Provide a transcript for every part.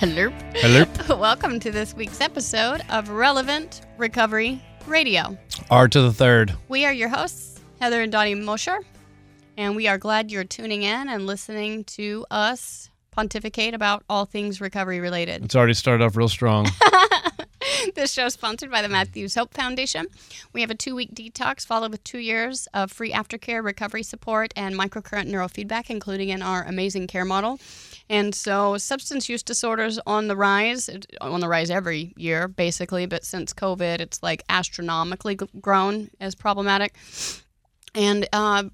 Hello. Hello. Welcome to this week's episode of Relevant Recovery Radio. R to the third. We are your hosts, Heather and Donnie Mosher, and we are glad you're tuning in and listening to us pontificate about all things recovery related. It's already started off real strong. this show is sponsored by the Matthews Hope Foundation. We have a two week detox followed with two years of free aftercare, recovery support, and microcurrent neurofeedback, including in our amazing care model. And so, substance use disorders on the rise, on the rise every year, basically. But since COVID, it's like astronomically grown as problematic. And uh,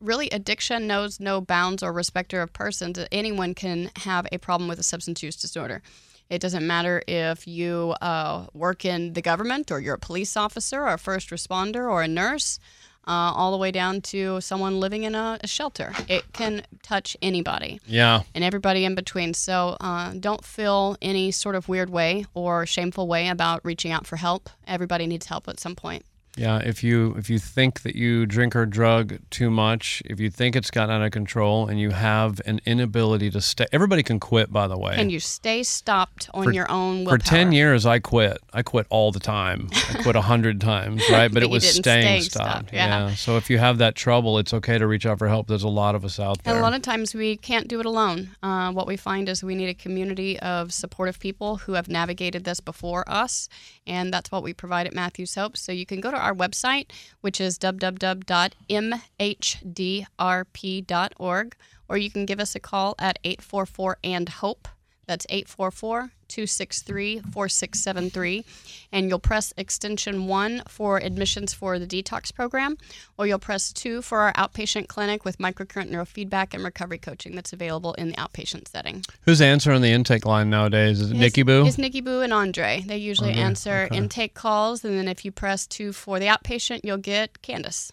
really, addiction knows no bounds or respecter of persons. Anyone can have a problem with a substance use disorder. It doesn't matter if you uh, work in the government or you're a police officer or a first responder or a nurse, uh, all the way down to someone living in a, a shelter. It can touch anybody yeah. and everybody in between. So uh, don't feel any sort of weird way or shameful way about reaching out for help. Everybody needs help at some point. Yeah. If you if you think that you drink or drug too much, if you think it's gotten out of control and you have an inability to stay everybody can quit by the way. Can you stay stopped on For- your own For ten years I quit. I quit all the time. I quit a hundred times, right? But, But it was staying stay stopped. stopped, yeah. So if you have that trouble, it's okay to reach out for help. There's a lot of us out there. And a lot of times we can't do it alone. Uh, what we find is we need a community of supportive people who have navigated this before us, and that's what we provide at Matthews Hope. So you can go to our website, which is www.mhdrp.org, or you can give us a call at 844 and HOPE. That's 844 263 4673. And you'll press extension one for admissions for the detox program, or you'll press two for our outpatient clinic with microcurrent neurofeedback and recovery coaching that's available in the outpatient setting. Who's answering the intake line nowadays? Is it Nikki Boo? It's Nikki Boo and Andre. They usually answer okay. intake calls, and then if you press two for the outpatient, you'll get Candace.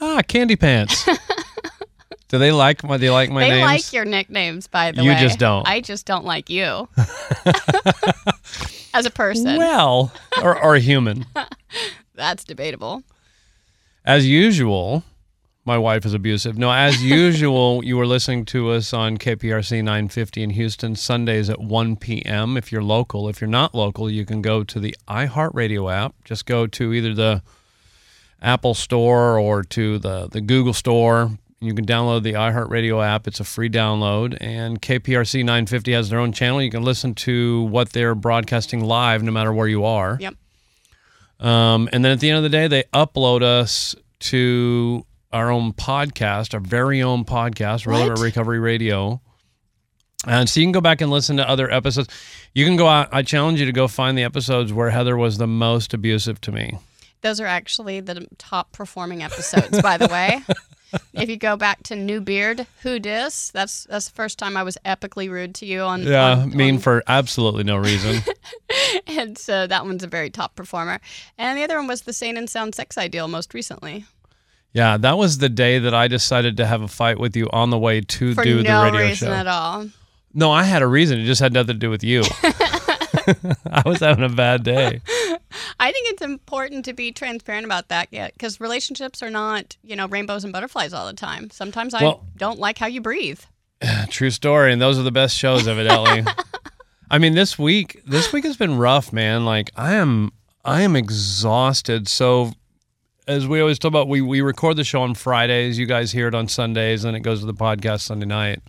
Ah, Candy Pants. Do they like my? They like my name? they names? like your nicknames, by the You way. You just don't. I just don't like you as a person. Well, or, or a human. That's debatable. As usual, my wife is abusive. No, as usual, you are listening to us on KPRC 950 in Houston, Sundays at 1 p.m. If you're local. If you're not local, you can go to the iHeartRadio app. Just go to either the Apple Store or to the, the Google Store. You can download the iHeartRadio app. It's a free download. And KPRC 950 has their own channel. You can listen to what they're broadcasting live no matter where you are. Yep. Um, and then at the end of the day, they upload us to our own podcast, our very own podcast, What? Recovery Radio. And so you can go back and listen to other episodes. You can go out. I challenge you to go find the episodes where Heather was the most abusive to me. Those are actually the top performing episodes, by the way. If you go back to New Beard, who dis? That's that's the first time I was epically rude to you on. Yeah, on- mean on- for absolutely no reason. and so that one's a very top performer. And the other one was the Sane and Sound Sex Ideal most recently. yeah, that was the day that I decided to have a fight with you on the way to For do no the radio reason show. at all. No, I had a reason. It just had nothing to do with you. I was having a bad day. I think it's important to be transparent about that, because relationships are not, you know, rainbows and butterflies all the time. Sometimes I don't like how you breathe. True story, and those are the best shows, evidently. I mean, this week, this week has been rough, man. Like I am, I am exhausted. So, as we always talk about, we we record the show on Fridays. You guys hear it on Sundays, and it goes to the podcast Sunday night.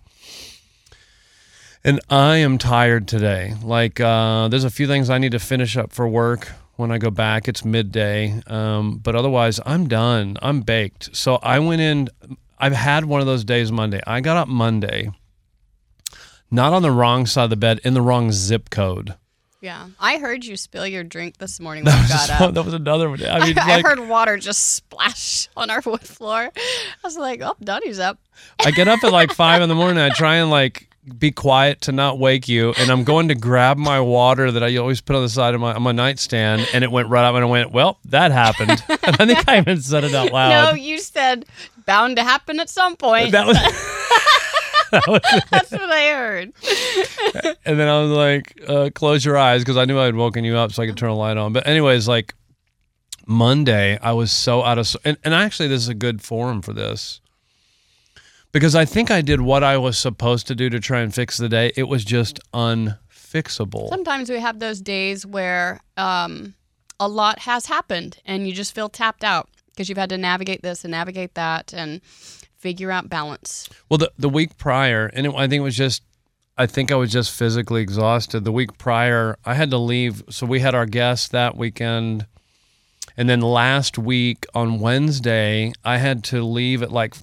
And I am tired today. Like, uh, there's a few things I need to finish up for work when I go back. It's midday, um, but otherwise, I'm done. I'm baked. So I went in. I've had one of those days Monday. I got up Monday, not on the wrong side of the bed, in the wrong zip code. Yeah. I heard you spill your drink this morning when you got That up. was another one. I mean, I like, heard water just splash on our wood floor. I was like, oh, Donnie's up. I get up at like five in the morning. I try and like be quiet to not wake you, and I'm going to grab my water that I always put on the side of my on my nightstand, and it went right up, and I went, "Well, that happened." and I think I even said it out loud. No, you said bound to happen at some point. that was. That's what I heard. And then I was like, uh, close your eyes because I knew I had woken you up so I could turn a light on. But, anyways, like Monday, I was so out of. And, and actually, this is a good forum for this because I think I did what I was supposed to do to try and fix the day. It was just unfixable. Sometimes we have those days where um, a lot has happened and you just feel tapped out because you've had to navigate this and navigate that and figure out balance. Well, the, the week prior, and it, I think it was just, I think I was just physically exhausted. The week prior, I had to leave. So we had our guests that weekend. And then last week on Wednesday, I had to leave at like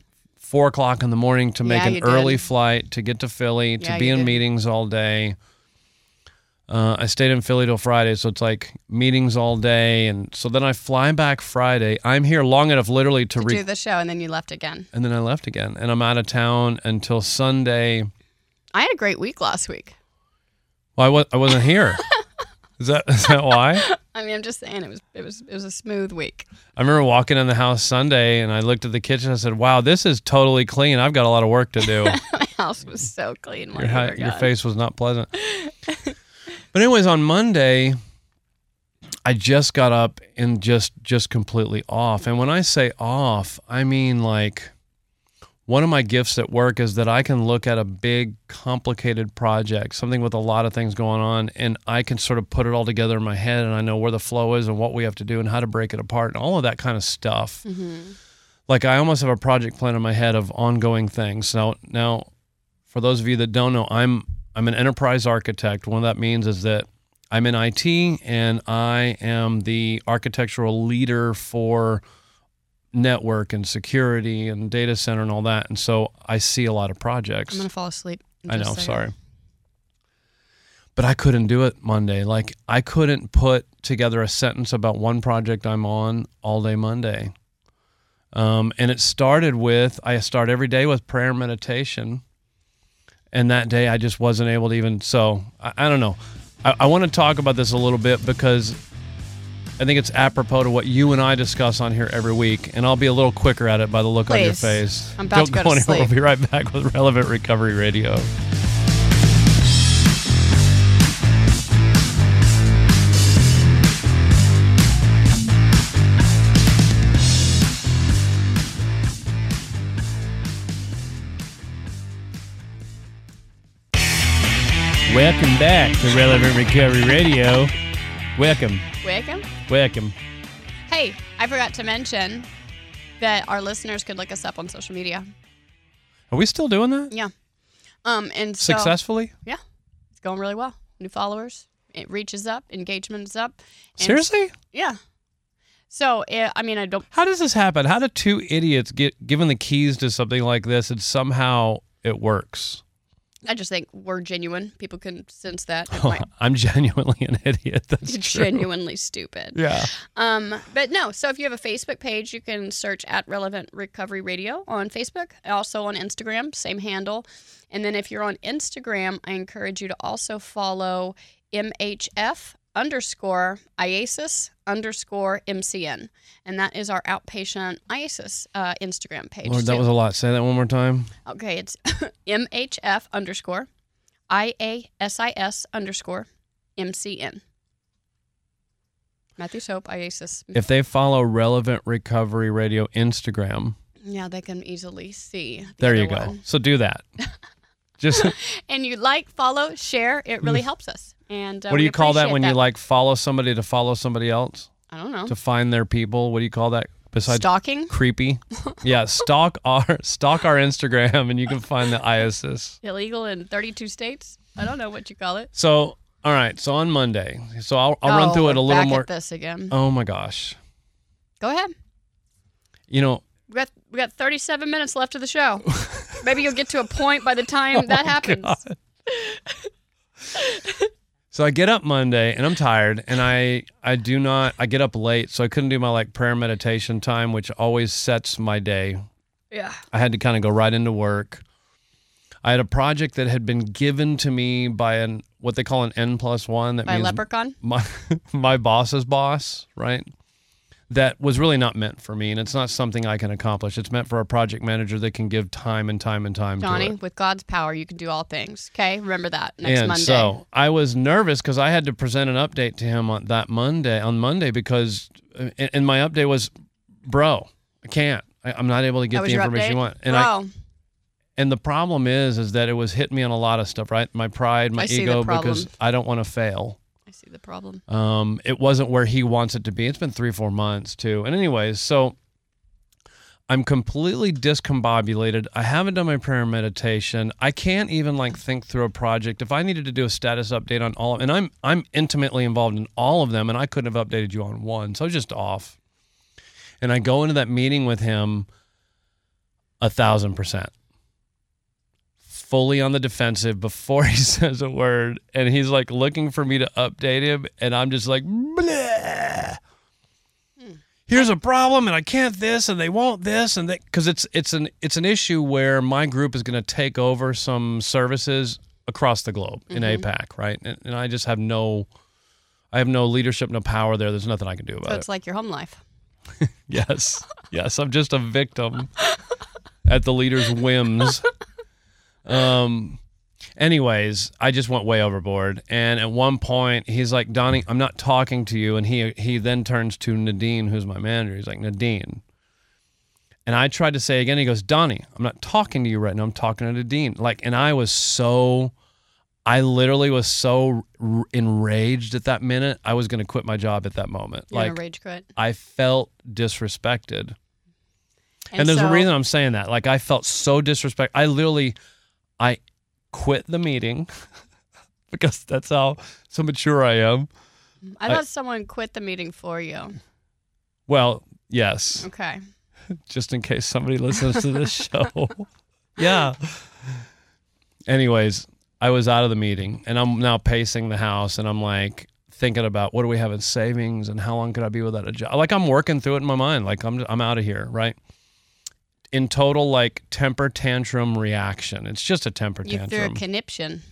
four o'clock in the morning to make Yeah, an did. early flight to get to Philly, to Yeah, be in did. meetings all day. Uh, I stayed in Philly till Friday, so it's like meetings all day. And so then I fly back Friday. I'm here long enough literally to, To re- do the show and then you left again. and then I left again. And I'm out of town until Sunday. I had a great week last week. Well, I, was, I wasn't here. is that is that why? I mean, I'm just saying it was it was it was a smooth week. I remember walking in the house Sunday and I looked at the kitchen. and I said, "Wow, this is totally clean. I've got a lot of work to do." My house was so clean. Your, hi- your face was not pleasant. but anyways, on Monday, I just got up and just just completely off. And when I say off, I mean like one of my gifts at work is that I can look at a big complicated project, something with a lot of things going on, and I can sort of put it all together in my head and I know where the flow is and what we have to do and how to break it apart and all of that kind of stuff. Mm-hmm. Like I almost have a project plan in my head of ongoing things. Now now for those of you that don't know, I'm I'm an enterprise architect. What that means is that I'm in IT and I am the architectural leader for network and security and data center and all that. And so I see a lot of projects. I'm gonna fall asleep. I know, sorry. But I couldn't do it Monday. Like I couldn't put together a sentence about one project I'm on all day Monday. Um, and it started with I start every day with prayer and meditation. And that day I just wasn't able to even so I, I don't know. I, I want to talk about this a little bit because I think it's apropos to what you and I discuss on here every week, and I'll be a little quicker at it by the look on your face. I'm about Don't to go go to anywhere. We'll be right back with Relevant Recovery Radio. Welcome back to Relevant Recovery Radio. Welcome, Welcome. Welcome. Hey, I forgot to mention that our listeners could look us up on social media. Are we still doing that Yeah. Um, and so, successfully? Yeah, it's going really well. New followers, it reaches up, engagement is up. and- Seriously? Yeah. So eh, I mean, I don't. How does this happen? How do two idiots get given the keys to something like this and somehow it works? I just think we're genuine. People can sense that. Might I'm genuinely an idiot. That's be true. genuinely stupid. Yeah. Um, but no, so if you have a Facebook page, you can search at Relevant Recovery Radio on Facebook, also on Instagram, same handle. And then if you're on Instagram, I encourage you to also follow MHF underscore IASIS underscore MCN. And that is our outpatient IASIS uh, Instagram page. Lord, that too. was a lot. Say that one more time. okay, it's MHF underscore IASIS underscore MCN. Matthews Hope, IASIS. If they follow Relevant Recovery Radio Instagram, Yeah, they can easily see. the there you go. one. So do that. Just And you like, follow, share. It really helps us. And uh, what do you call that when you like follow somebody to follow somebody else I don't know. to find their people? What do you call that besides Stalking. creepy? yeah, stalk our stalk our Instagram and you can find the ISIS. Illegal in 32 states. I don't know what you call it. So, all right. So on Monday, so I'll, I'll run Oh, through it a little more. At this again. Oh my gosh. Go ahead. You know, We got we got 37 minutes left of the show. Maybe you'll get to a point by the time that happens. So I get up Monday and I'm tired and I I do not I get up late so I couldn't do my like prayer meditation time which always sets my day. Yeah. I had to kind of go right into work. I had a project that had been given to me by an what they call an N plus one. That By means leprechaun. my my boss's boss, right? That was really not meant for me, and it's not something I can accomplish. It's meant for a project manager that can give time and time and time it. with God's power, you can do all things. Okay, remember that next and Monday. so I was nervous because I had to present an update to him on that Monday on Monday because, uh, and my update was, bro, I can't. I, I'm not able to get the information update. you want. And I and the problem is, is that it was hitting me on a lot of stuff. Right, my pride, my I ego, because I don't want to fail. See the problem. Um, it wasn't where he wants it to be. It's been three, four months too. And anyways, so I'm completely discombobulated. I haven't done my prayer meditation. I can't even like think through a project. If I needed to do a status update on all, of, and I'm I'm intimately involved in all of them, and I couldn't have updated you on one, so I was just off. And I go into that meeting with him a thousand percent fully on the defensive before he says a word and he's like looking for me to update him and i'm just like Bleh. here's a problem and i can't this and they won't this and because it's it's an it's an issue where my group is going to take over some services across the globe in mm-hmm. apac right and, and i just have no i have no leadership no power there there's nothing i can do about So it it's like your home life. Yes. Yes. I'm just a victim at the leader's whims. Um, anyways, I just went way overboard. And at one point, he's like, Donnie, I'm not talking to you. And he, he then turns to Nadine, who's my manager. He's like, Nadine. And I tried to say again, he goes, Donnie, I'm not talking to you right now. I'm talking to Nadine. Like, and I was so, I literally was so r- enraged at that minute. I was going to quit my job at that moment. You're like, rage quit. I felt disrespected. And, there's so, a reason I'm saying that. Like I felt so disrespect. I literally I quit the meeting because that's how so mature I am. I thought someone quit the meeting for you. Well, yes, Okay. just in case somebody listens to this show. yeah. Anyways, I was out of the meeting and I'm now pacing the house and I'm like thinking about what do we have in savings and how long could I be without a job? Like I'm working through it in my mind. Like I'm I'm out of here, right? In total, like temper tantrum reaction. It's just a temper You threw a tantrum. conniption,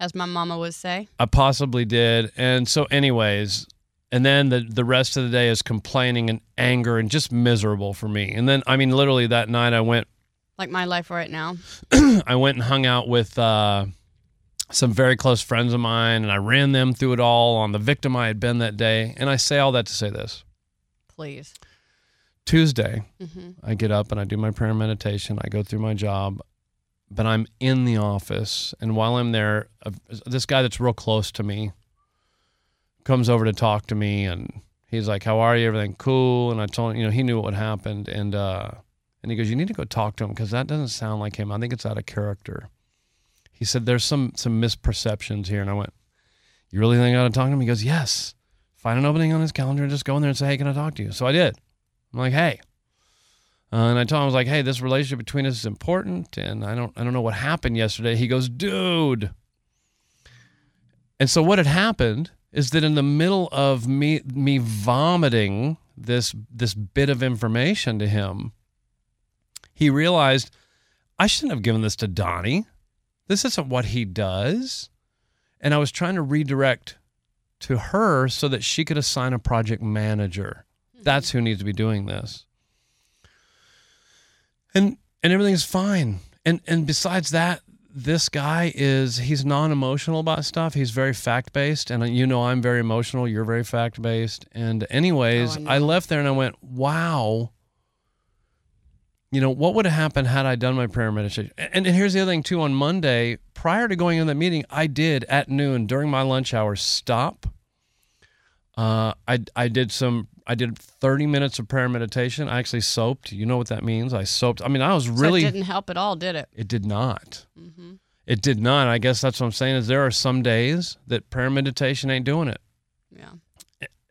as my mama would say. I possibly did. And so, anyways, and then the the rest of the day is complaining and anger and just miserable for me. And then, I mean, literally that night, I went Like my life right now. I went and hung out with uh, some very close friends of mine, and I ran them through it all on the victim I had been that day. And I say all that to say this: Please. Tuesday, hmm I get up and I do my prayer and meditation. I go through my job, but I'm in the office, and while I'm there, uh, this guy that's real close to me comes over to talk to me, and he's like, "How are you? Everything cool?" And I told him, you know, he knew what happened, and uh, and he goes, "You need to go talk to him because that doesn't sound like him. I think it's out of character." He said, "There's some some misperceptions here," and I went, "You really think I ought to talk to him?" He goes, "Yes." Find an opening on his calendar and just go in there and say, "Hey, can I talk to you?" So I did. I'm like, "Hey." Uh, and I told him I was like, "Hey, this relationship between us is important, and I don't, I don't know what happened yesterday." He goes, "Dude." And so what had happened is that in the middle of me, me vomiting this this bit of information to him, he realized I shouldn't have given this to Donnie. This isn't what he does, and I was trying to redirect to her so that she could assign a project manager. That's who needs to be doing this and and everything's fine. And and besides that, this guy is he's non-emotional about stuff. He's very fact-based, and you know I'm very emotional. You're very fact-based. And anyways, Oh, I I, left there and I went, wow. You know what would have happened had I done my prayer meditation? And, and here's the other thing too. On Monday, prior to going in that meeting, I did at noon during my lunch hour stop. Uh, I I did some I did 30 minutes of prayer meditation. I actually soaped. You know what that means? I soaped. I mean, I was really. So it didn't help at all, did it? It did not. Mm-hmm. It did not. I guess that's what I'm saying is there are some days that prayer meditation ain't doing it. Yeah.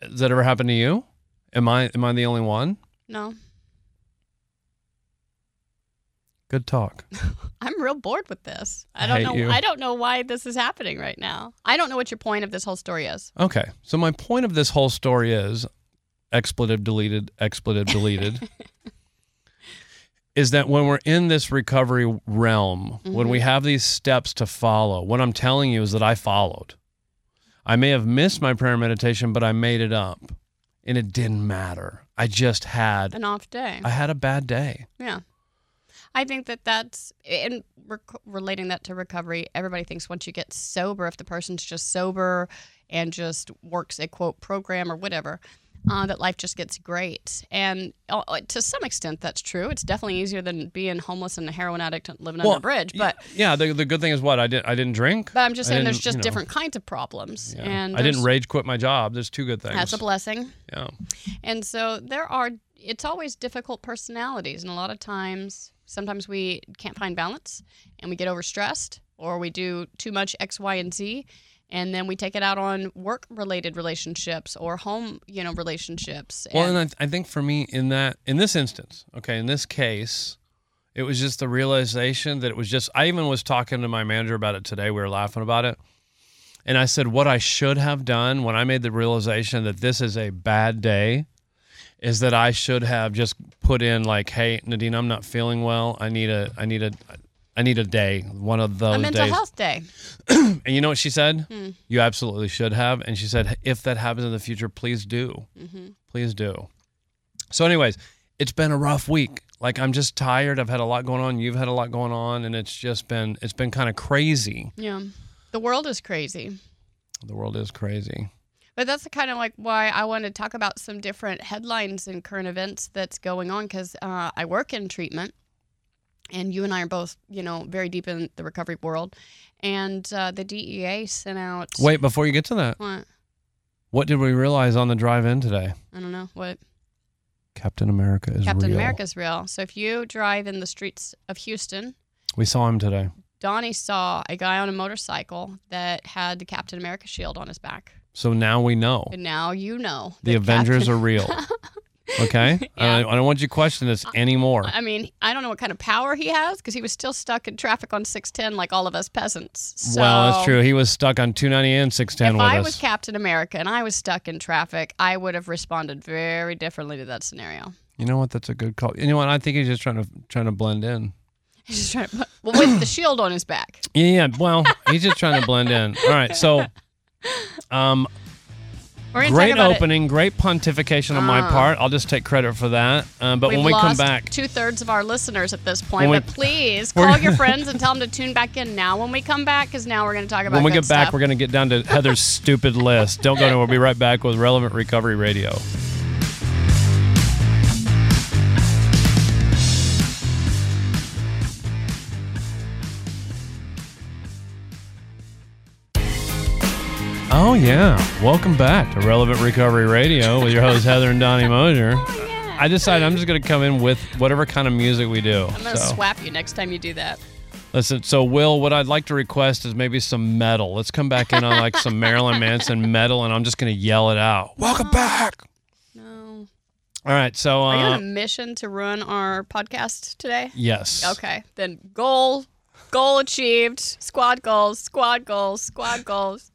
Has that ever happened to you? Am I am I the only one? No. Good talk. I'm real bored with this. I I don't hate know. you. I don't know why this is happening right now. I don't know what your point of this whole story is. Okay. So my point of this whole story is expletive deleted, expletive deleted. is that when we're in this recovery realm, when we Mm-hmm. have these steps to follow, what I'm telling you is that I followed. I may have missed my prayer meditation, but I made it up. And it didn't matter. I just had An off day. I had a bad day. Yeah. I think that that's, and rec- relating that to recovery, everybody thinks once you get sober, if the person's just sober and just works a quote program or whatever, uh, that life just gets great. And uh, to some extent, that's true. It's definitely easier than being homeless and a heroin addict and living under a bridge. But, yeah, the, the good thing is what I didn't I didn't drink. but I'm just I saying there's just you know, different kinds of problems. yeah. And I didn't rage quit my job. There's two good things. That's a blessing. yeah. And so there are, it's always difficult personalities. And a lot of times, sometimes we can't find balance and we get overstressed or we do too much X, Y, and Z. And then we take it out on work related relationships or home, you know, relationships. Well, And- and I, I think for me in that in this instance, okay, in this case, it was just the realization that it was just. I even was talking to my manager about it today. We were laughing about it, and I said what I should have done when I made the realization that this is a bad day, is that I should have just put in like, hey, Nadine, I'm not feeling well. I need a, I need a. I need a day, one of those a mental days. health day. And you know what she said? Hmm. You absolutely should have. And she said, if that happens in the future, please do. Mm-hmm. Please do. So, anyways, it's been a rough week. Like I'm just tired. I've had a lot going on. You've had a lot going on, and it's just been it's been kind of crazy. Yeah. The world is crazy. The world is crazy. But that's the kind of like why I want to talk about some different headlines and current events that's going on because uh, I work in treatment, and you and I are both, you know, very deep in the recovery world. And uh, the DEA sent out. Wait, before you get to that, What? what did we realize on the drive in today? I don't know what. Captain America is Captain real. America's real. So if you drive in the streets of Houston, We saw him today. Donnie saw a guy on a motorcycle that had the Captain America shield on his back. So now we know And now you know. the Avengers Captain- are real. Okay, Yeah. I, I don't want you to question this anymore. I mean, I don't know what kind of power he has because he was still stuck in traffic on 610 like all of us peasants. So well, that's true. He was stuck on 290 and 610 If I us. was Captain America and I was stuck in traffic, I would have responded very differently to that scenario. You know what? That's a good call. You know what? I think he's just trying to trying to blend in. He's just trying to put, well, with the shield on his back. Yeah, yeah. Well, he's just trying to blend in. All right. So, um, great opening, great pontification on my Ah. part. I'll just take credit for that. Um, but when we come back, two thirds of our listeners at this point, we- but please call your friends and tell them to tune back in now when we come back, because now we're going to talk about when we get back, stuff. we're going to get down to Heather's stupid list. Don't go anywhere. We'll be right back with Relevant Recovery Radio. Oh, yeah. Welcome back to Relevant Recovery Radio with your host, Heather and Donnie Mosher. Oh, yeah. I decided I'm just going to come in with whatever kind of music we do. I'm going to So- swap you next time you do that. Listen, so Will, what I'd like to request is maybe some metal. Let's come back in on like some Marilyn Manson metal, and I'm just gonna yell it out. Welcome back. No. All right, so Are you on uh, a mission to ruin our podcast today? yes, Okay, then goal, goal achieved. Squad goals, squad goals, squad goals.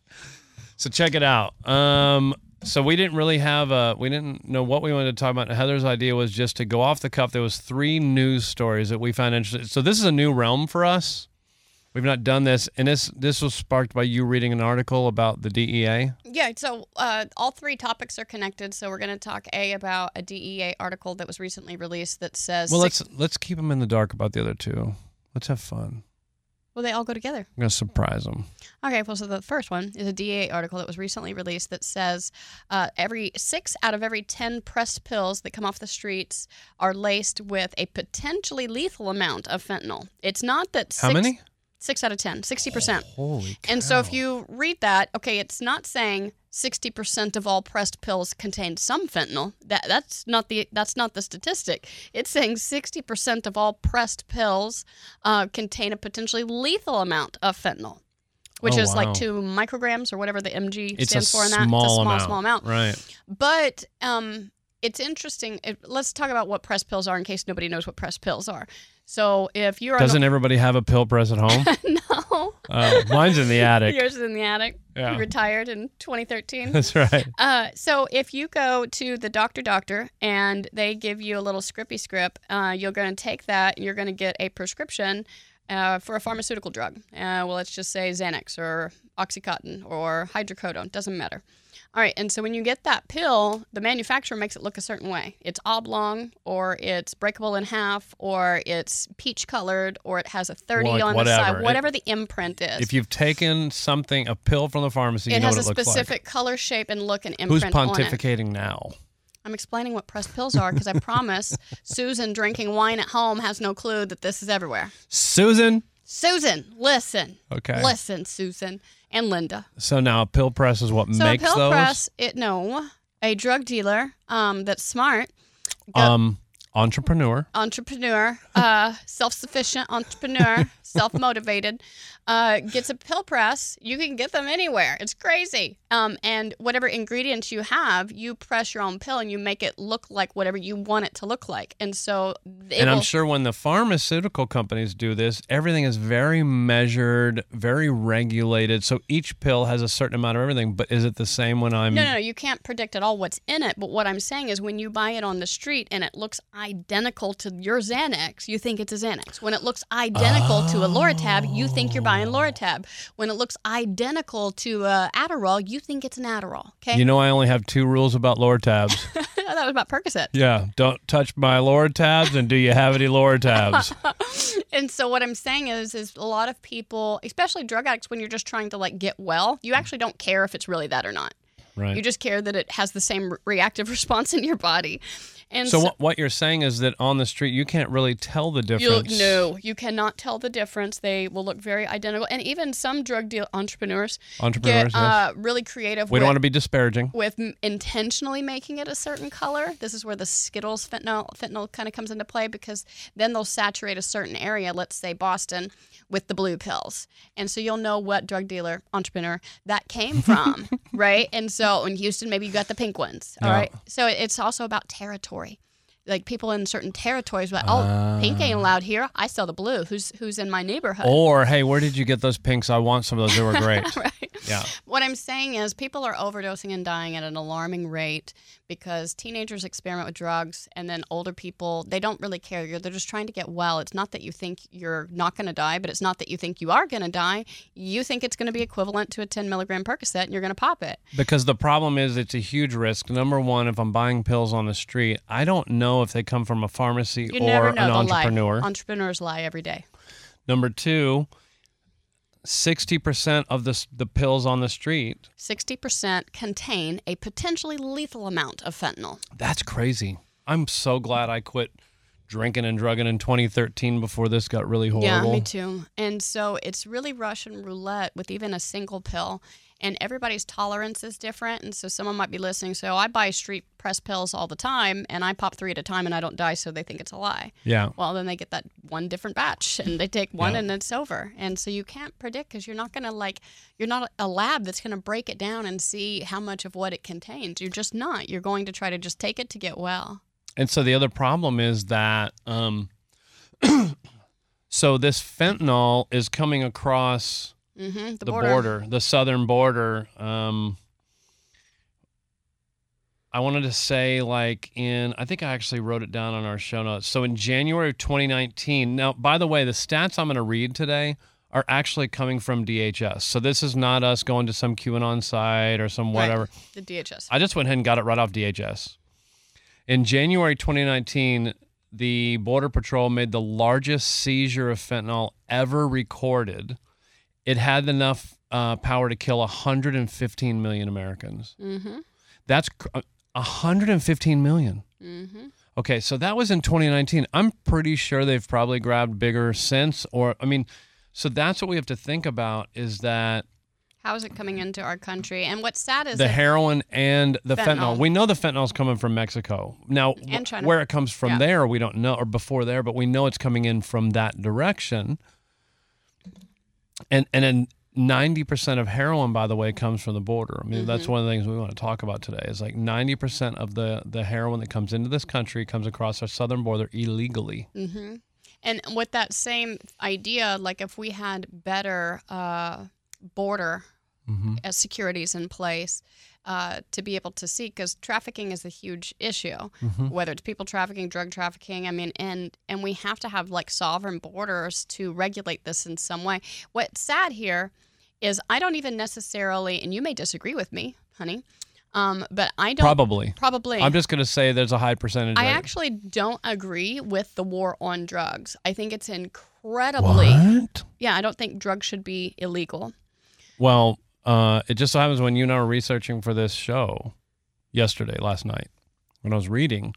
So check it out. Um, so we didn't really have a, we didn't know what we wanted to talk about. Heather's idea was just to go off the cuff. There was three news stories that we found interesting. So this is a new realm for us. We've not done this, and this this was sparked by you reading an article about the DEA. Yeah, so uh, all three topics are connected. So we're going to talk a about a DEA article that was recently released that says. Well, let's let's keep them in the dark about the other two. Let's have fun. Well, they all go together. I'm gonna surprise them. Okay, well, so the first one is a DEA article that was recently released that says uh, every six out of every 10 pressed pills that come off the streets are laced with a potentially lethal amount of fentanyl. It's not that How six, many? Six out of 10, 60%. Holy cow. And so if you read that, okay, it's not saying 60% of all pressed pills contain some fentanyl. That that's not the that's not the statistic. It's saying 60% of all pressed pills uh, contain a potentially lethal amount of fentanyl, which Oh, is wow. like 2 micrograms or whatever the mg it's stands for in that. small it's a small amount. small amount. Right. But um, it's interesting. It, let's talk about what press pills are in case nobody knows what press pills are. So if you're Doesn't everybody have a pill press at home? no, Uh, mine's in the attic. yours is in the attic. Yeah. You retired in 2013. That's right. Uh, so if you go to the doctor doctor and they give you a little scrippy script, uh, you're going to take that and you're going to get a prescription uh, for a pharmaceutical drug. Uh, well, let's just say Xanax or Oxycontin or hydrocodone. Doesn't matter. All right, and so when you get that pill, the manufacturer makes it look a certain way. It's oblong, or it's breakable in half, or it's peach colored, or it has a 30 Like on the whatever. side, It- whatever the imprint is. If you've taken something, a pill from the pharmacy, you it know has what a it looks specific color, shape, and look and like. Who's imprint on it. pontificating now? I'm explaining what pressed pills are because I promise Susan drinking wine at home has no clue that this is everywhere. Susan. Susan, listen. Okay. Listen, Susan and Linda. So now a pill press is what So makes pill those. press, it no, a drug dealer um, that's smart, go- Um, entrepreneur. entrepreneur, uh, self-sufficient entrepreneur, self-motivated, uh, gets a pill press. You can get them anywhere. It's crazy. Um, and whatever ingredients you have, you press your own pill and you make it look like whatever you want it to look like. And so, and I'm will- sure when the pharmaceutical companies do this, everything is very measured, very regulated. So each pill has a certain amount of everything. But is it the same when I'm? No, no, no, you can't predict at all what's in it. But what I'm saying is, when you buy it on the street and it looks identical to your Xanax, you think it's a Xanax. When it looks identical to a Loratab, you think you're buying Loratab. When it looks identical to uh, Adderall, you think it's an Adderall. Okay, You know, I only have two rules about lower tabs. that was about Percocet. yeah, don't touch my lower tabs, and do you have any lower tabs? And so what I'm saying is, is a lot of people, especially drug addicts, when you're just trying to like get well, you actually don't care if it's really that or not. Right. You just care that it has the same reactive response in your body. And so what, what you're saying is that on the street you can't really tell the difference. no, you cannot tell the difference. They will look very identical, and even some drug deal entrepreneurs, Entrepreneurs, get uh, really creative. We with, don't want to be disparaging. with intentionally making it a certain color. This is where the Skittles fentanyl fentanyl kind of comes into play because then they'll saturate a certain area, let's say Boston, with the blue pills, and so you'll know what drug dealer entrepreneur that came from, right? And so in Houston, maybe you got the pink ones. All Yeah. right. So it's also about territory laboratory. Like people in certain territories, but oh, pink ain't ah. allowed here. I sell the blue. Who's who's in my neighborhood? Or hey, where did you get those pinks? I want some of those. They were great. right. yeah. What I'm saying is, people are overdosing and dying at an alarming rate because teenagers experiment with drugs, and then older people they don't really care. They're just trying to get well. It's not that you think you're not going to die, but it's not that you think you are going to die. You think it's going to be equivalent to a 10 milligram Percocet, and you're going to pop it. Because the problem is it's a huge risk. Number one, if I'm buying pills on the street, I don't know if they come from a pharmacy You or an entrepreneur. lie. Entrepreneurs lie every day. Number two, 60% of the, the pills on the street. 60% contain a potentially lethal amount of fentanyl. That's crazy. I'm so glad I quit drinking and drugging in 2013 before this got really horrible. Yeah, me too. And so it's really Russian roulette with even a single pill. And everybody's tolerance is different. And so someone might be listening. So I buy street press pills all the time and I pop three at a time and I don't die. So they think it's a lie. Yeah. Well, then they get that one different batch and they take one Yeah. and it's over. And so you can't predict because you're not going to like, you're not a lab that's going to break it down and see how much of what it contains. You're just not. You're going to try to just take it to get well. And so the other problem is that, um, so this fentanyl is coming across hmm The, the, border. border. the southern border. Um, I wanted to say, like, in, I think I actually wrote it down on our show notes. So in January of 2019, now, by the way, the stats I'm going to read today are actually coming from DHS. So this is not us going to some QAnon site or some Right. whatever. The DHS. I just went ahead and got it right off DHS. In January 2019, the Border Patrol made the largest seizure of fentanyl ever recorded. It had enough uh, power to kill 115 million Americans. mm-hmm. That's cr- uh, 115 million. Mm-hmm. Okay, so that was in 2019. I'm pretty sure they've probably grabbed bigger since, or I mean, so that's what we have to think about is that How is it coming into our country? And what's sad is the heroin and the fentanyl. Fentanyl. We know the fentanyl's coming from Mexico. Now, And China. where it comes from Yeah. there, we don't know, or before there, but we know it's coming in from that direction. And and then ninety percent of heroin, by the way, comes from the border. I mean, Mm-hmm. that's one of the things we want to talk about today. Is like ninety percent of the the heroin that comes into this country comes across our southern border illegally. hmm And with that same idea, like if we had better uh, border Mm-hmm. uh, securities in place uh, to be able to see, because trafficking is a huge issue, Mm-hmm. whether it's people trafficking, drug trafficking. I mean, and and we have to have like sovereign borders to regulate this in some way. What's sad here is I don't even necessarily, and you may disagree with me, honey, um, but I don't Probably. probably. I'm just going to say there's a high percentage. I rate. actually don't agree with the war on drugs. I think it's incredibly. What? Yeah, I don't think drugs should be illegal. Well, uh, it just so happens when you and I were researching for this show yesterday, last night, when I was reading,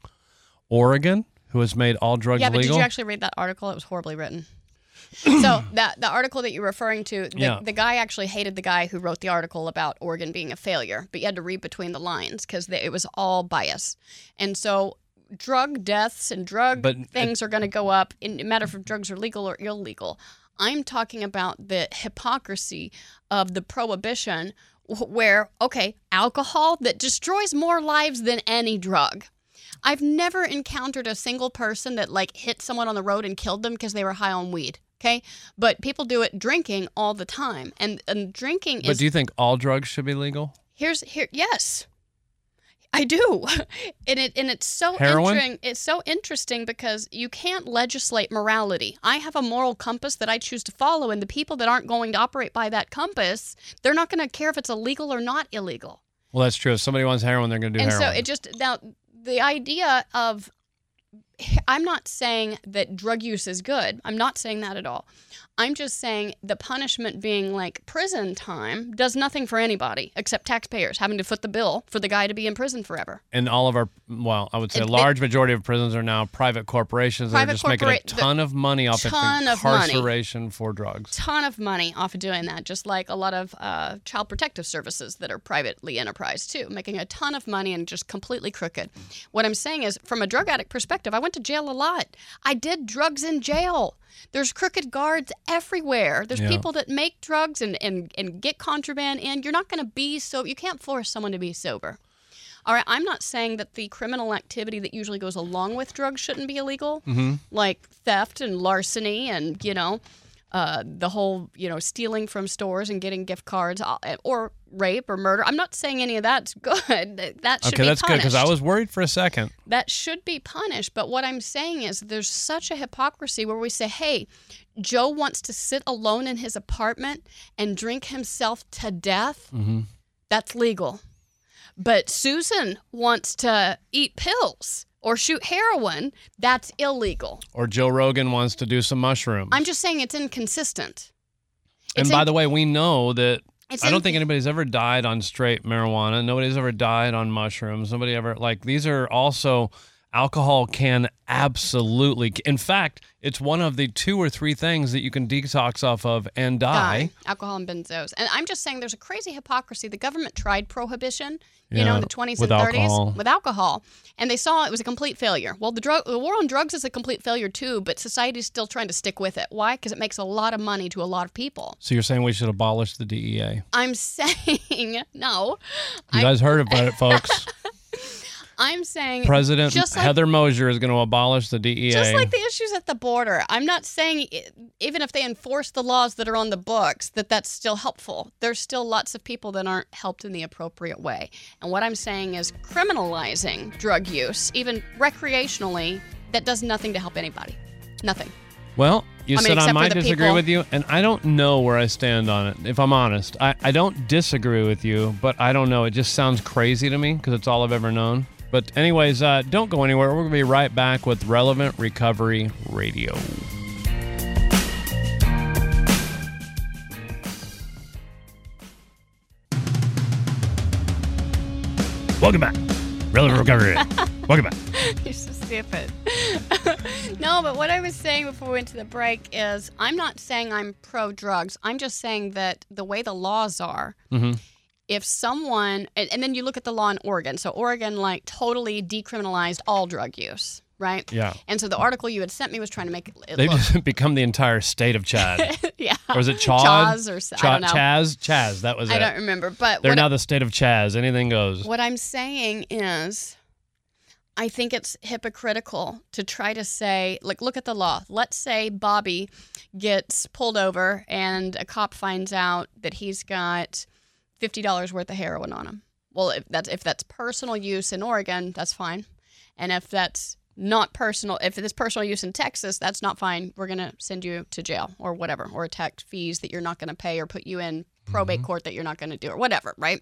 Oregon, who has made all drugs yeah, but legal. did you actually read that article? It was horribly written. so that the article that you're referring to, the, Yeah. the guy actually hated the guy who wrote the article about Oregon being a failure, but you had to read between the lines because it was all bias. And so drug deaths and drug But it- things are going to go up in no matter if drugs are legal or illegal. I'm talking about the hypocrisy of the prohibition where okay, alcohol that destroys more lives than any drug. I've never encountered a single person that like hit someone on the road and killed them because they were high on weed. Okay, but people do it drinking all the time, and and drinking but is do you think all drugs should be legal? here's here yes, I do, and it and it's so Heroin? interesting. It's so interesting because you can't legislate morality. I have a moral compass that I choose to follow, and the people that aren't going to operate by that compass, they're not going to care if it's illegal or not illegal. Well, that's true. If somebody wants heroin, they're going to do and heroin. And so it just now the idea of I'm not saying that drug use is good. I'm not saying that at all. I'm just saying the punishment being like prison time does nothing for anybody except taxpayers having to foot the bill for the guy to be in prison forever. and all of our, well, I would say a It- it- large majority of prisons are now private corporations that are Private just making a corpora- ton of money off of money. incarceration for drugs. Ton of money off of doing that, just like a lot of uh, child protective services that are privately enterprise too, making a ton of money and just completely crooked. What I'm saying is, from a drug addict perspective, I went to jail a lot. I did drugs in jail. There's crooked guards everywhere. There's Yeah. people that make drugs and, and, and get contraband in. You're not going to be so, you can't force someone to be sober. All right, I'm not saying that the criminal activity that usually goes along with drugs shouldn't be illegal, like theft and larceny and, you know, uh, the whole, you know, stealing from stores and getting gift cards uh, or rape or murder. I'm not saying any of that's good. That- should Okay, be that's good because I was worried for a second. that should be punished. But what I'm saying is there's such a hypocrisy where we say, hey, Joe wants to sit alone in his apartment and drink himself to death. Mm-hmm. That's legal. But Susan wants to eat pills or shoot heroin. That's illegal. Or Joe Rogan wants to do some mushrooms. I'm just saying it's inconsistent. and by in- the way, we know that It's I don't in- think anybody's ever died on straight marijuana. Nobody's ever died on mushrooms. Nobody ever like these are also alcohol can absolutely in fact, it's one of the two or three things that you can detox off of and die. die. Alcohol and benzos. And I'm just saying there's a crazy hypocrisy. The government tried prohibition, you Yeah, know, in the 20s and 30s alcohol. with alcohol, and they saw it was a complete failure. Well, the drug the war on drugs is a complete failure too, but society's still trying to stick with it. Why? Cuz it makes a lot of money to a lot of people. So you're saying we should abolish the DEA. I'm saying no. You I- guys heard about it, folks. I'm saying President just like Heather Mosher is going to abolish the DEA. Just like the issues at the border. I'm not saying even if they enforce the laws that are on the books that that's still helpful. There's still lots of people that aren't helped in the appropriate way. And what I'm saying is criminalizing drug use, even recreationally, that does nothing to help anybody. Nothing. Well, you I mean, said I might disagree people- with you, and I don't know where I stand on it, if I'm honest. I, I don't disagree with you, but I don't know. It just sounds crazy to me because it's all I've ever known. But, anyways, uh, don't go anywhere. We're going to be right back with Relevant Recovery Radio. Welcome back. Relevant Recovery Welcome back. You're so stupid. no, but what I was saying before we went to the break is I'm not saying I'm pro drugs. I'm just saying that the way the laws are, Mhm. If someone, and, and then you look at the law in Oregon. So Oregon, like, totally decriminalized all drug use, right? Yeah. And so the article you had sent me was trying to make it They've look, just become the entire state of Chad. yeah. Or is it Chad? Chaz or s- I Cha- don't know. Chaz? Chaz, that was it. I it. don't remember, but They're now the state of Chaz. Anything goes. what I'm saying is, I think it's hypocritical to try to say, like, look at the law. Let's say Bobby gets pulled over and a cop finds out that he's got fifty dollars worth of heroin on him. Well, if that's if that's personal use in Oregon, that's fine, and if that's not personal, if it's personal use in Texas, that's not fine. We're gonna send you to jail or whatever, or tax fees that you're not gonna pay, or put you in probate court that you're not gonna do, or whatever, right?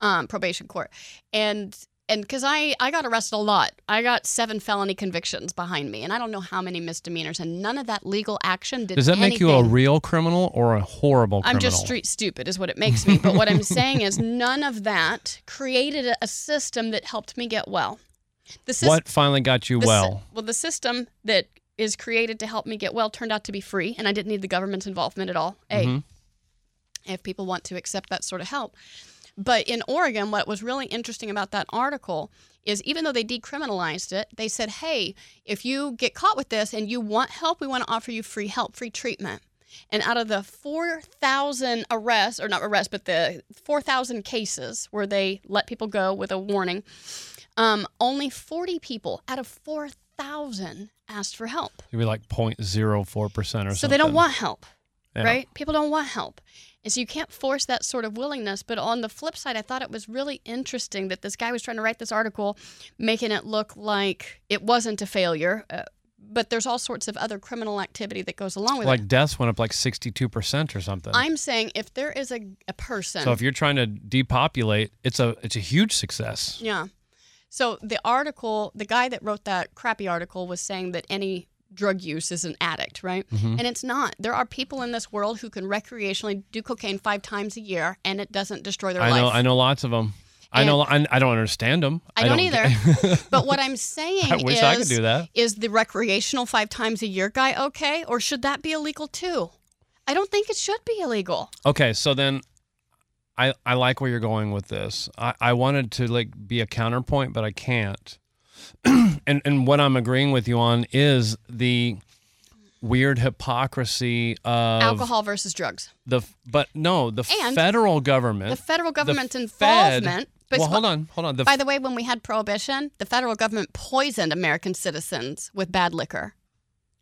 Um, probation court, and and because I I got arrested a lot, I got seven felony convictions behind me, and I don't know how many misdemeanors, and none of that legal action did. Does that make you a real criminal or a horrible criminal? I'm just street stupid, is what it makes me. But what I'm saying is, none of that created a- a system that helped me get well. The system, What finally got you the well? well, the system that is created to help me get well turned out to be free, and I didn't need the government's involvement at all. A, Mm-hmm. if people want to accept that sort of help. But in Oregon, what was really interesting about that article is even though they decriminalized it, they said, hey, if you get caught with this and you want help, we want to offer you free help, free treatment. And out of the 4,000 arrests, or not arrests, but the 4,000 cases where they let people go with a warning, um, only 40 people out of 4,000 asked for help. You'd be like 0.04 percent or something. So they don't want help, Yeah. right? People don't want help. And so you can't force that sort of willingness. But on the flip side, I thought it was really interesting that this guy was trying to write this article, making it look like it wasn't a failure. Uh, but there's all sorts of other criminal activity that goes along with Like it. Like deaths went up like 62 percent or something. I'm saying if there is a, a person. so if you're trying to depopulate, it's a it's a huge success. Yeah. So the article, the guy that wrote that crappy article was saying that any drug use is an addict, right? Mm-hmm. And it's not. There are people in this world who can recreationally do cocaine five times a year and it doesn't destroy their I know life. I know lots of them. I know I, don't understand them. I don't either. but what I'm saying I wish is, I could do that. is the recreational five times a year guy okay, or should that be illegal too? I don't think it should be illegal. Okay, so then I I like where you're going with this. I, I wanted to like be a counterpoint, but I can't. and and what I'm agreeing with you on is the weird hypocrisy of Alcohol versus drugs. the but no the And federal government The federal government's Fed- involvement. but well, hold on, hold on. The By the way, when we had prohibition, the federal government poisoned American citizens with bad liquor.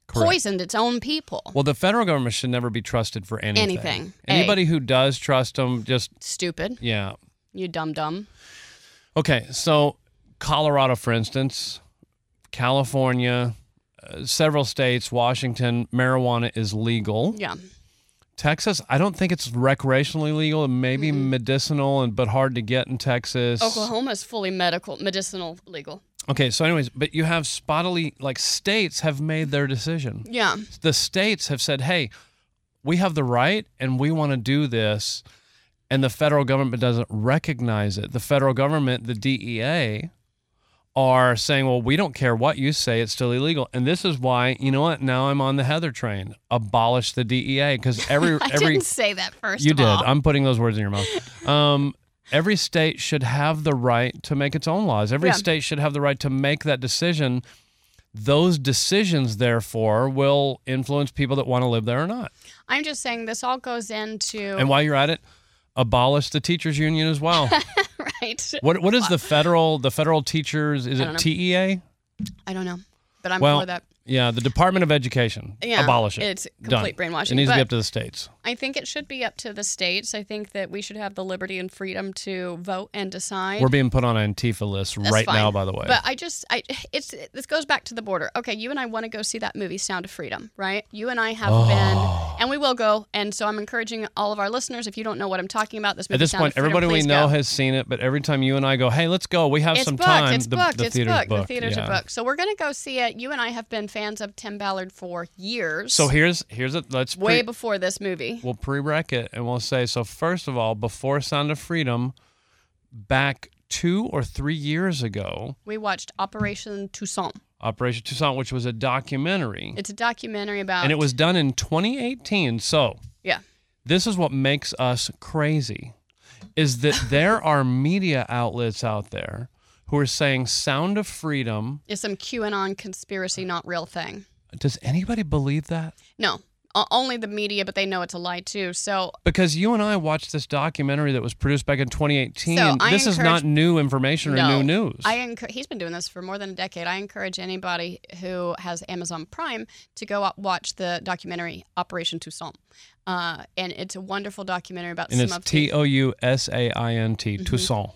Correct. Poisoned its own people. well, the federal government should never be trusted for anything. Anything. A. Anybody who does trust them, just Stupid. yeah. You dumb dumb. Okay, so Colorado, for instance, California, uh, several states, Washington, marijuana is legal. Yeah. Texas, I don't think it's recreationally legal. It may be medicinal, and but hard to get in Texas. Oklahoma is fully medical, medicinal, legal. Okay, so anyways, but you have spottily like states have made their decision. Yeah. The states have said, "Hey, we have the right, and we want to do this," and the federal government doesn't recognize it. The federal government, the DEA, are saying, "Well, we don't care what you say; it's still illegal." And this is why, you know what? Now I'm on the Heather train. Abolish the DEA because every I every didn't say that first. you did. all. I'm putting those words in your mouth. Um, every state should have the right to make its own laws. Every Yeah. state should have the right to make that decision. Those decisions, therefore, will influence people that want to live there or not. I'm just saying this all goes into And while you're at it, abolish the teachers union as well. right. what what is the federal the federal teachers? Is it know. TEA? I don't know, but I'm Well, for that. Yeah, the Department of Education. Yeah, abolish it. it's Done. complete brainwashing, It needs to be up to the states. I think it should be up to the states. I think that we should have the liberty and freedom to vote and decide. We're being put on an Antifa list That's right fine. now, by the way. But I just, I, it's this goes back to the border. Okay, you and I want to go see that movie, Sound of Freedom, right? You and I have Oh. been, and we will go. And so I'm encouraging all of our listeners. If you don't know what I'm talking about, this movie, At this Sound point, Freedom, everybody we know go. has seen it, but every time you and I go, "Hey, let's go," we have It's some booked. time. It's the, booked. the it's theater's booked. booked. The theaters yeah. are booked. So we're gonna go see it. You and I have been fans of Tim Ballard for years. So here's here's it. Let's pre- way before this movie. we'll pre-rec it and we'll say so. First of all, before Sound of Freedom, back two or three years ago, We watched Operation Toussaint. Operation Toussaint, which was a documentary, It's a documentary about. and it was done in 2018. So yeah. this is what makes us crazy, is that there are media outlets out there who are saying Sound of Freedom. is some QAnon conspiracy, not real thing. Does anybody believe that? No, O- only the media, but they know it's a lie too. So Because you and I watched this documentary that was produced back in 2018. So this is not new information or no, new news. I. He's been doing this for more than a decade. I encourage anybody who has Amazon Prime to go out watch the documentary Operation Toussaint, uh, and it's a wonderful documentary about and some it's T O U S A I N T, Toussaint.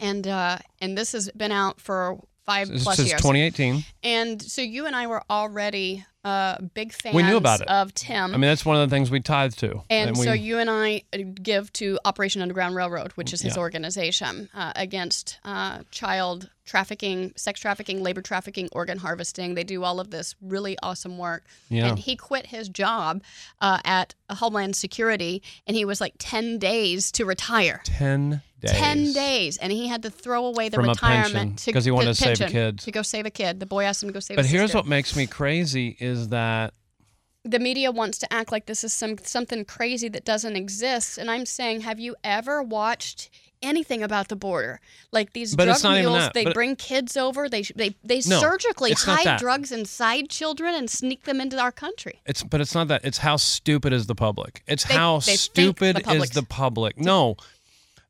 And uh, and this has been out for five This plus is years. 2018. And so you and I were already uh, big fans We knew about it. of Tim. I mean, that's one of the things we tithe to. and we, so you and I uh, give to Operation Underground Railroad, which is his Yeah. organization uh, against uh, child trafficking, sex trafficking, labor trafficking, organ harvesting. They do all of this really awesome work. Yeah. And he quit his job uh, at Homeland Security, and he was like 10 days to retire. 10 days. 10 days. And he had to throw away the From retirement because he wanted to save a kid. To go save a kid. The boy asked him to go save But his here's sister. what makes me crazy is that the media wants to act like this is some something crazy that doesn't exist and i'm saying have you ever watched anything about the border like these But drug mules they but- bring kids over they they they No, surgically hide drugs inside children and sneak them into our country it's but it's not that it's how stupid is the public. It's They- how they stupid the is the public. No.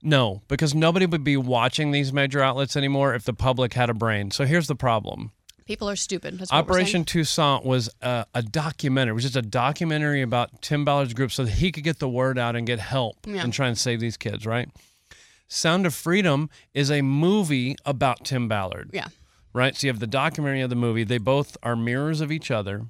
No, because nobody would be watching these major outlets anymore if the public had a brain. So here's the problem. people are stupid that's what we're Operation Toussaint was a, a documentary. It was just a documentary about Tim Ballard's group so that he could get the word out and get help Yeah. and try and save these kids, right? Sound of Freedom is a movie about Tim Ballard, yeah right? So you have the documentary of the movie. They both are mirrors of each other.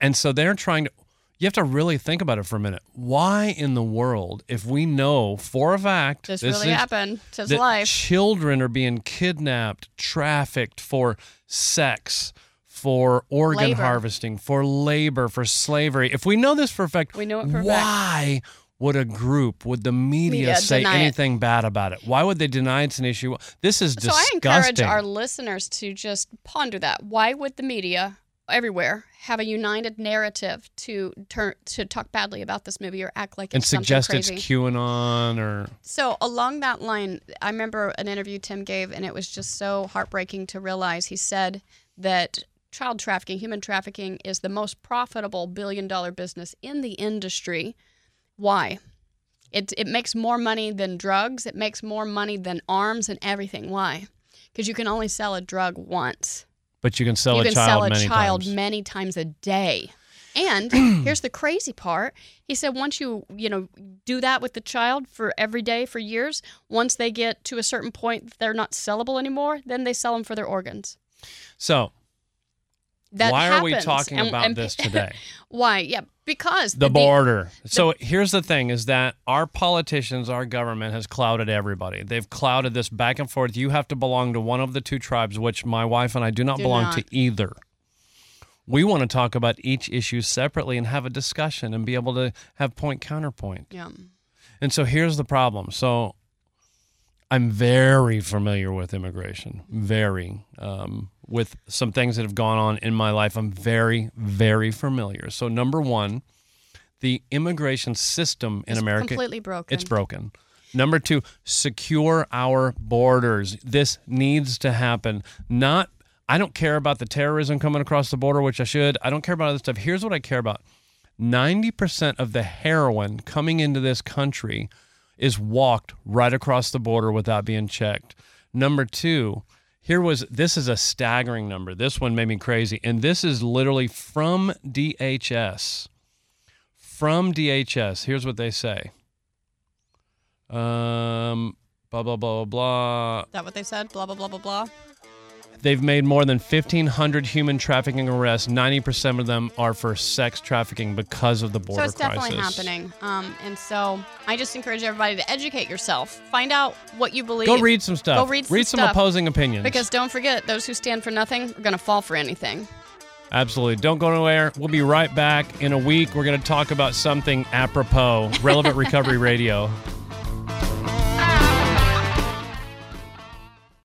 And so they're trying to, you have to really think about it for a minute. Why in the world, if we know for a fact this, really is- happened it's his life children are being kidnapped, trafficked for sex, for organ Labor. harvesting, for labor, for slavery. If we know this for a fact, We know it for a fact. why would a group, would the media, Media say deny it. anything bad about it? Why would they deny it's an issue? This is disgusting. so i encourage our listeners to just ponder that why would the media everywhere have a united narrative to turn to talk badly about this movie or act like and it's something crazy? And suggest it's QAnon or So along that line, I remember an interview Tim gave, and it was just so heartbreaking to realize. He said that child trafficking, human trafficking, is the most profitable billion-dollar business in the industry. Why? It it makes more money than drugs. It makes more money than arms and everything. Why? Because you can only sell a drug once. but you can sell you a can child sell a many child times. many times a day. And here's the crazy part. He said once you, you know, do that with the child for every day for years, once they get to a certain point that they're not sellable anymore, then they sell them for their organs. so That why are we talking And- about and- this today? Why? Yeah, because the border. So here's the thing is that our politicians, our government has clouded everybody. They've clouded this back and forth. You have to belong to one of the two tribes, which my wife and I do not Do belong not. to either. We want to talk about each issue separately and have a discussion and be able to have point counterpoint. Yeah. And so here's the problem. So I'm very familiar with immigration, very. Um, with some things that have gone on in my life, I'm very, very familiar. So, number one, the immigration system in It's America completely broken. it's broken. Number two, secure our borders. This needs to happen. Not, I don't care about the terrorism coming across the border, which I should. I don't care about other stuff. Here's what I care about 90% of the heroin coming into this country is walked right across the border without being checked. Number two, here was this is a staggering number. This one made me crazy. And this is literally from DHS. From DHS. Here's what they say. Um, blah, blah, blah, blah, blah. Is that what they said? Blah blah blah blah blah. They've made more than 1,500 human trafficking arrests. 90% of them are for sex trafficking because of the border so it's definitely crisis. happening. Um, and so I just encourage everybody to educate yourself. Find out what you believe. Go read some stuff. Go read some some stuff. opposing opinions. Because don't forget, those who stand for nothing are going to fall for anything. Absolutely. Don't go nowhere. We'll be right back in a week. We're going to talk about something apropos, relevant recovery radio.